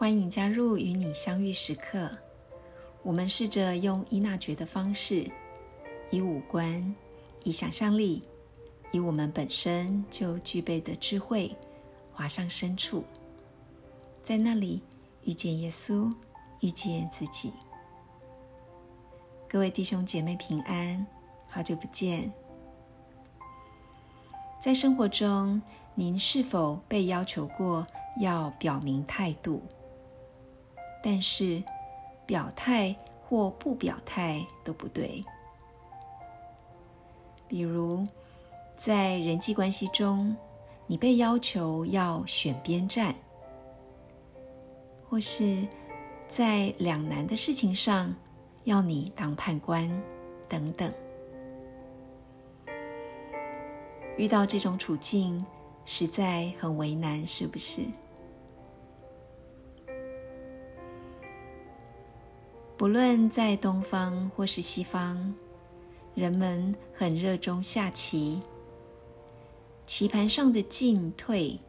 欢迎加入与你相遇时刻。我们试着用伊娜觉的方式，以五官，以想象力，以我们本身就具备的智慧，滑向深处，在那里遇见耶稣，遇见自己。各位弟兄姐妹平安，好久不见。在生活中，您是否被要求过要表明态度？但是，表态或不表态都不对。比如，在人际关系中，你被要求要选边站；或是，在两难的事情上，要你当判官，等等。遇到这种处境，实在很为难，是不是？不论在东方或是西方，人们很热衷下棋。棋盘上的进退，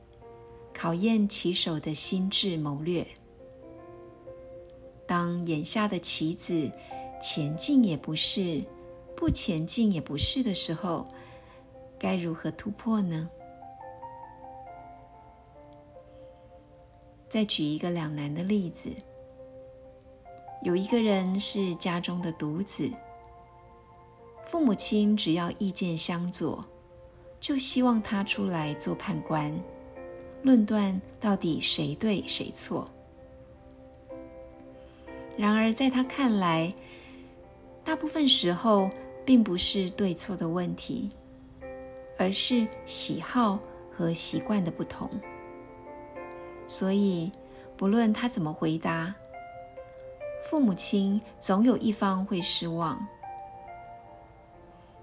考验棋手的心智谋略。当眼下的棋子前进也不是，不前进也不是的时候，该如何突破呢？再举一个两难的例子。有一个人是家中的独子，父母亲只要意见相左，就希望他出来做判官，论断到底谁对谁错。然而在他看来，大部分时候并不是对错的问题，而是喜好和习惯的不同。所以，不论他怎么回答。父母亲总有一方会失望。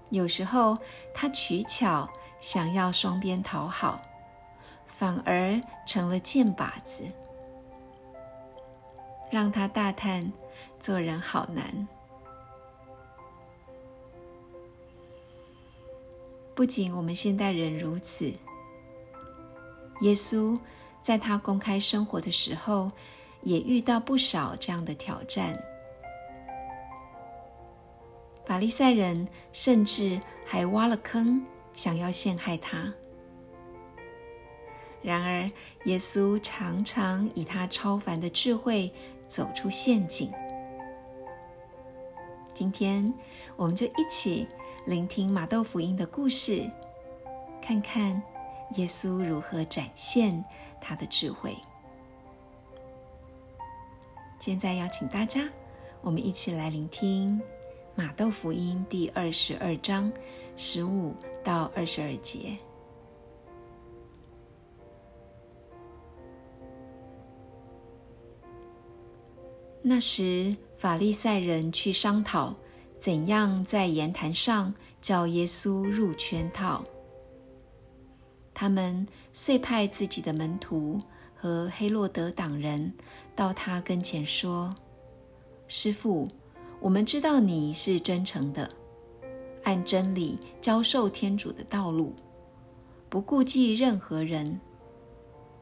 有时候他取巧想要双边讨好，反而成了箭靶子，让他大叹做人好难。不仅我们现代人如此，耶稣在他公开生活的时候。也遇到不少这样的挑战，法利赛人甚至还挖了坑，想要陷害他。然而，耶稣常常以他超凡的智慧走出陷阱。今天，我们就一起聆听马窦福音的故事，看看耶稣如何展现他的智慧。现在邀请大家，我们一起来聆听《马窦福音》第二十二章十五到二十二节。那时，法利赛人去商讨怎样在言谈上叫耶稣入圈套。他们遂派自己的门徒。和黑洛德党人到他跟前说：“师傅，我们知道你是真诚的，按真理教授天主的道路，不顾忌任何人，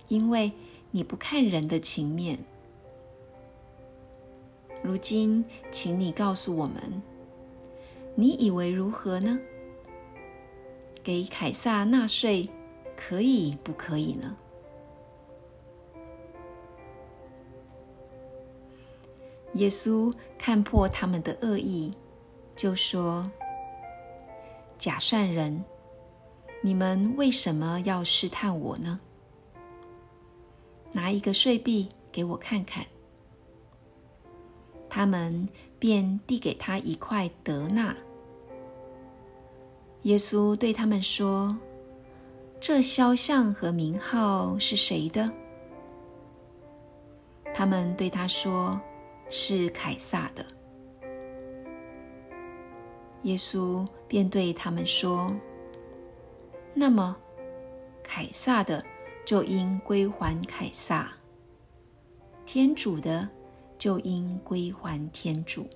因为你不看人的情面。如今，请你告诉我们，你以为如何呢？给凯撒纳税可以不可以呢？”耶稣看破他们的恶意，就说：“假善人，你们为什么要试探我呢？拿一个税币给我看看。”他们便递给他一块德纳。耶稣对他们说：“这肖像和名号是谁的？”他们对他说。是凯撒的，耶稣便对他们说：“那么，凯撒的就应归还凯撒，天主的就应归还天主。”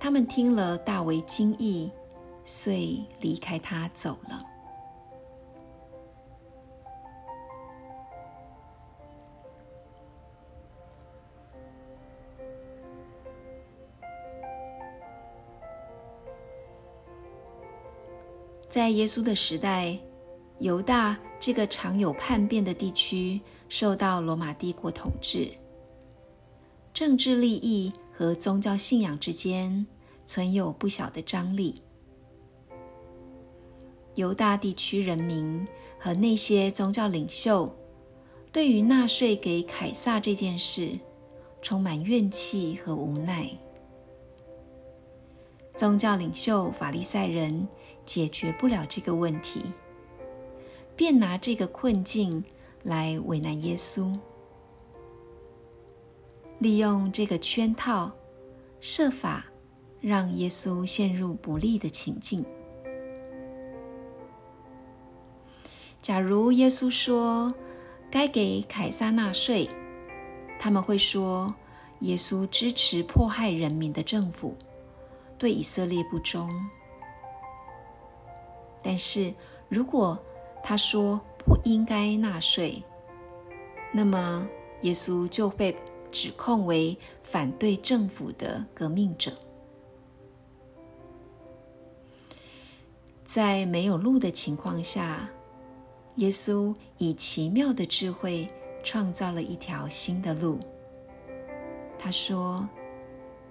他们听了大为惊异，遂离开他走了。在耶稣的时代，犹大这个常有叛变的地区受到罗马帝国统治，政治利益和宗教信仰之间存有不小的张力。犹大地区人民和那些宗教领袖对于纳税给凯撒这件事充满怨气和无奈。宗教领袖法利赛人解决不了这个问题，便拿这个困境来为难耶稣，利用这个圈套，设法让耶稣陷入不利的情境。假如耶稣说该给凯撒纳税，他们会说耶稣支持迫害人民的政府，对以色列不忠。但是如果他说不应该纳税，那么耶稣就被指控为反对政府的革命者。在没有路的情况下。耶稣以奇妙的智慧创造了一条新的路。他说：“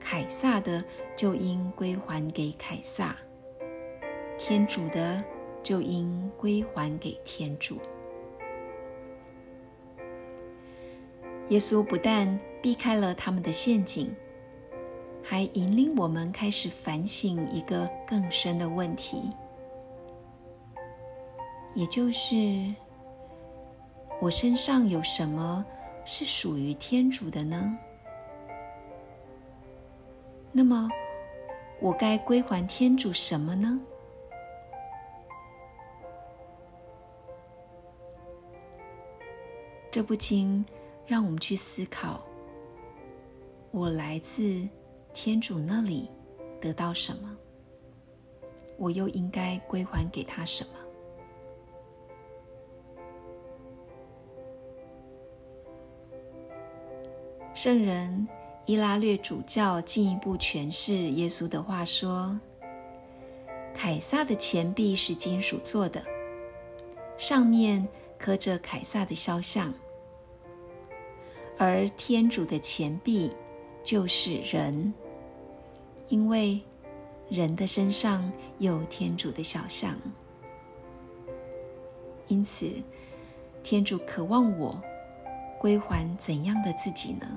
凯撒的就应归还给凯撒，天主的就应归还给天主。”耶稣不但避开了他们的陷阱，还引领我们开始反省一个更深的问题。也就是，我身上有什么是属于天主的呢？那么，我该归还天主什么呢？这不禁让我们去思考：我来自天主那里得到什么？我又应该归还给他什么？圣人伊拉略主教进一步诠释耶稣的话说：“凯撒的钱币是金属做的，上面刻着凯撒的肖像；而天主的钱币就是人，因为人的身上有天主的小像。因此，天主渴望我。”归还怎样的自己呢？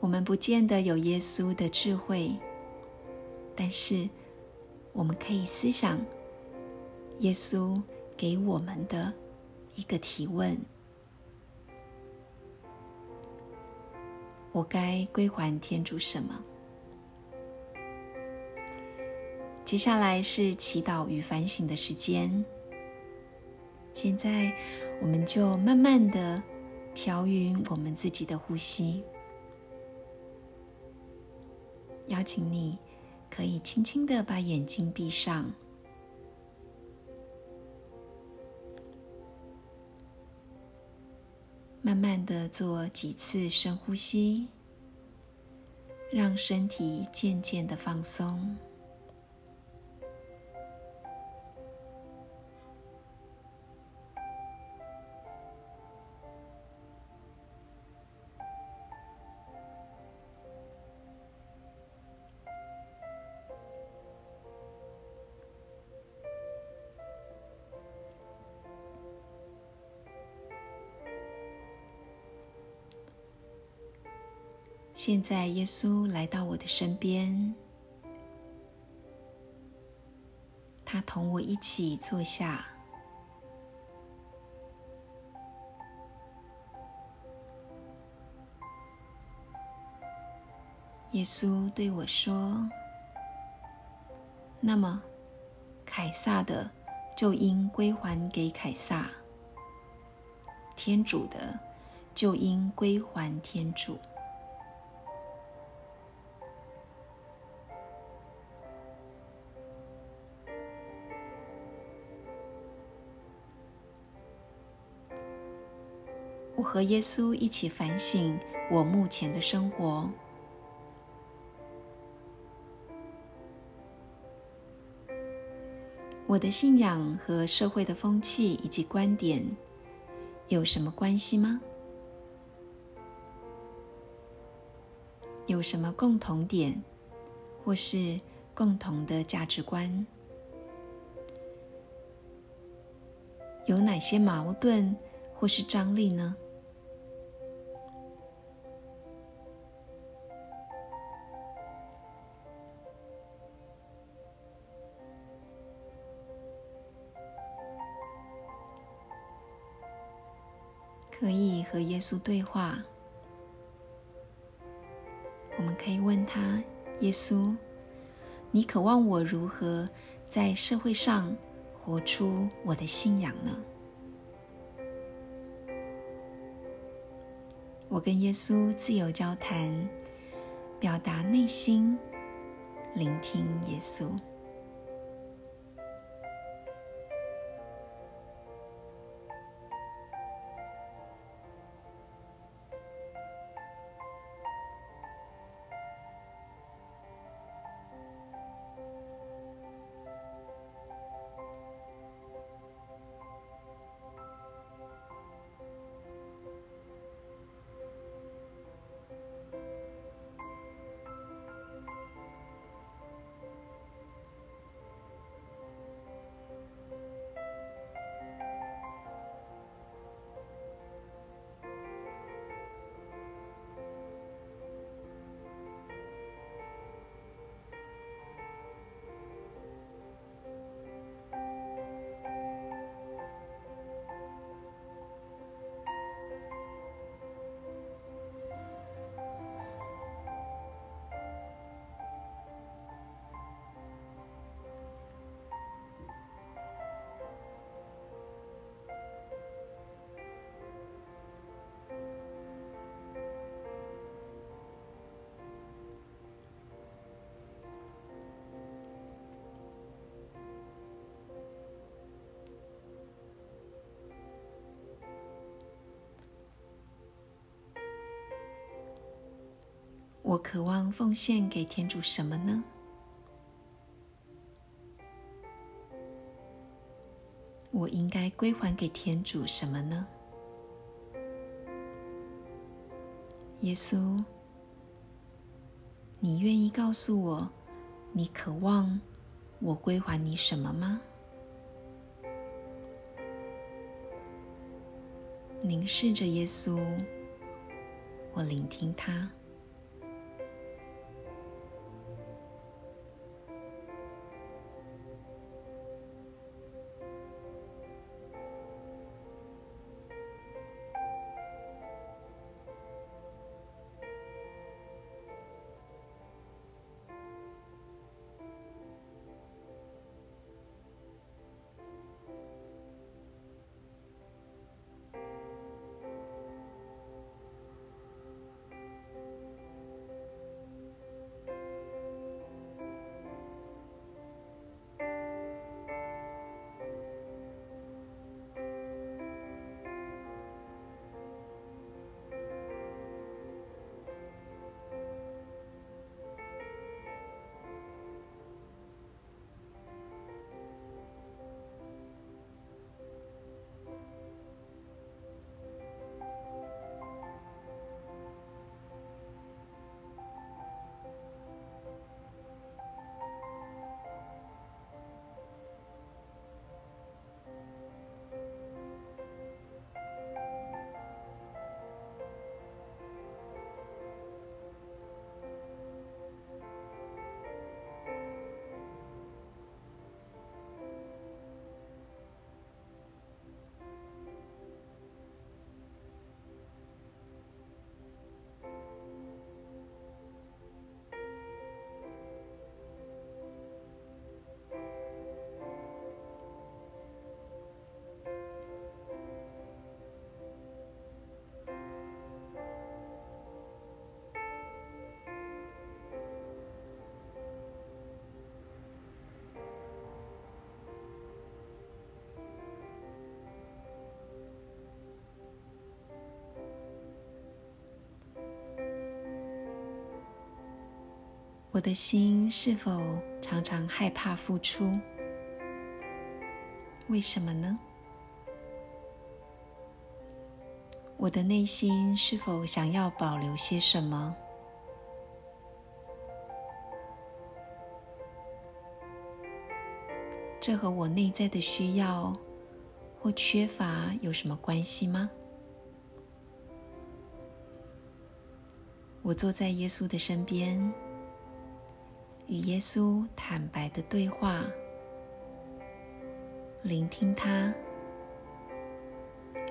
我们不见得有耶稣的智慧，但是我们可以思想耶稣给我们的一个提问：我该归还天主什么？接下来是祈祷与反省的时间。现在，我们就慢慢的调匀我们自己的呼吸。邀请你，可以轻轻的把眼睛闭上，慢慢的做几次深呼吸，让身体渐渐的放松。现在，耶稣来到我的身边，他同我一起坐下。耶稣对我说：“那么，凯撒的就应归还给凯撒，天主的就应归还天主。”和耶稣一起反省我目前的生活。我的信仰和社会的风气以及观点有什么关系吗？有什么共同点，或是共同的价值观？有哪些矛盾或是张力呢？可以和耶稣对话。我们可以问他：“耶稣，你渴望我如何在社会上活出我的信仰呢？”我跟耶稣自由交谈，表达内心，聆听耶稣。我渴望奉献给天主什么呢？我应该归还给天主什么呢？耶稣，你愿意告诉我，你渴望我归还你什么吗？凝视着耶稣，我聆听他。我的心是否常常害怕付出？为什么呢？我的内心是否想要保留些什么？这和我内在的需要或缺乏有什么关系吗？我坐在耶稣的身边。与耶稣坦白的对话，聆听他，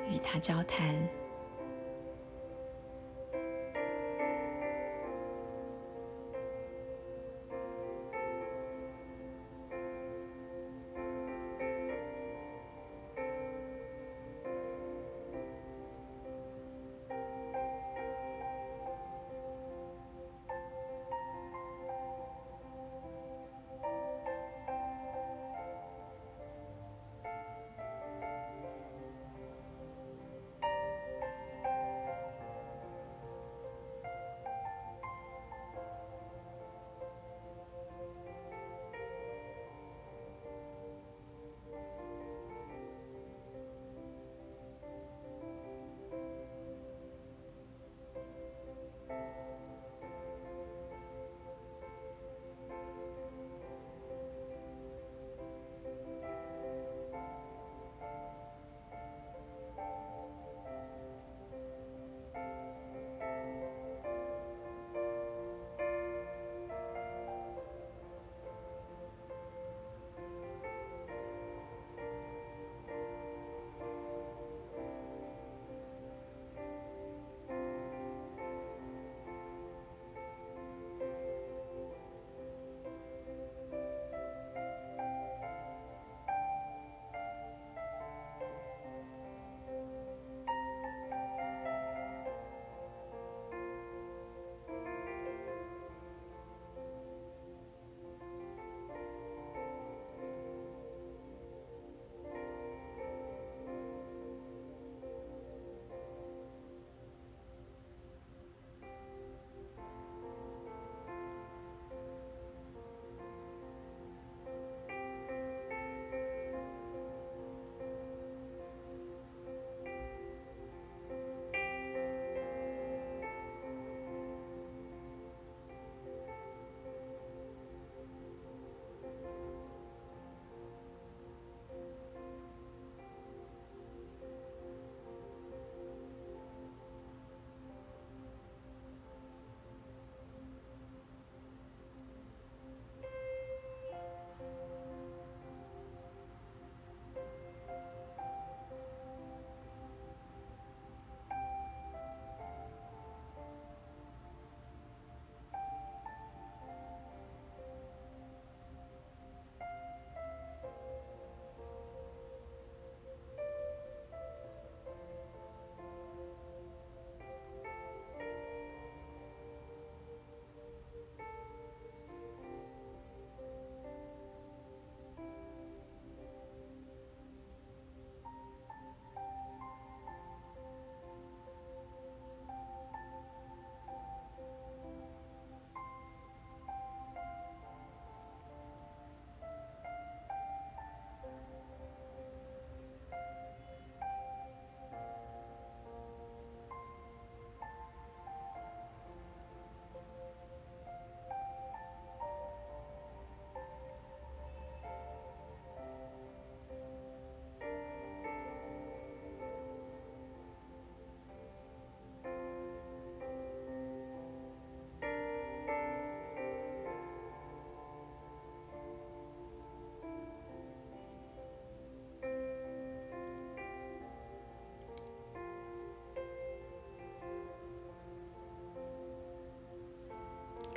与他交谈。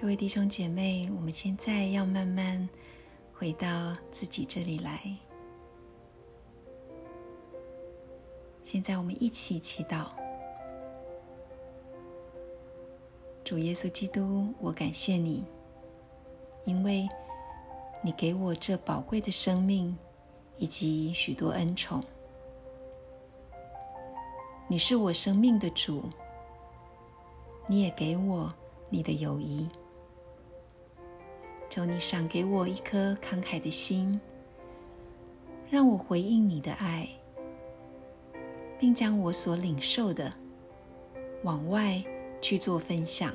各位弟兄姐妹，我们现在要慢慢回到自己这里来。现在我们一起祈祷：主耶稣基督，我感谢你，因为你给我这宝贵的生命以及许多恩宠。你是我生命的主，你也给我你的友谊。求你赏给我一颗慷慨的心，让我回应你的爱，并将我所领受的往外去做分享。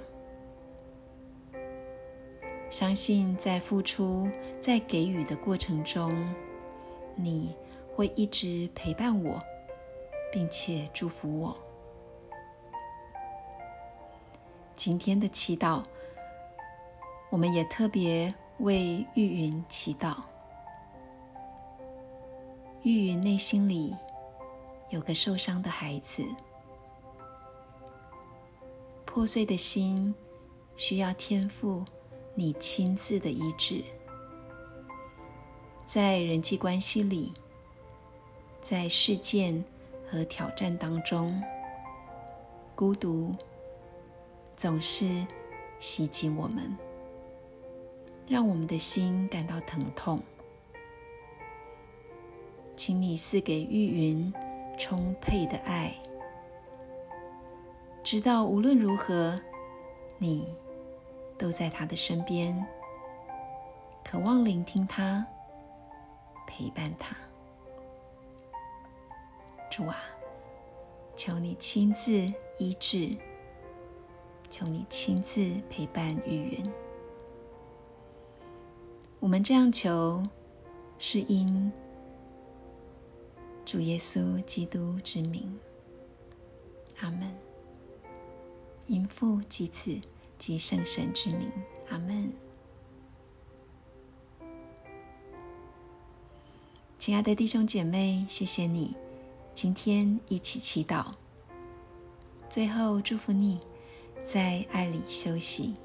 相信在付出、在给予的过程中，你会一直陪伴我，并且祝福我。今天的祈祷。我们也特别为玉云祈祷。玉云内心里有个受伤的孩子，破碎的心需要天赋你亲自的医治。在人际关系里，在事件和挑战当中，孤独总是袭击我们。让我们的心感到疼痛，请你赐给玉云充沛的爱，直到无论如何，你都在他的身边，渴望聆听他，陪伴他。主啊，求你亲自医治，求你亲自陪伴玉云。我们这样求，是因主耶稣基督之名。阿门。因父及子及圣神之名。阿门。亲爱的弟兄姐妹，谢谢你今天一起祈祷。最后祝福你在爱里休息。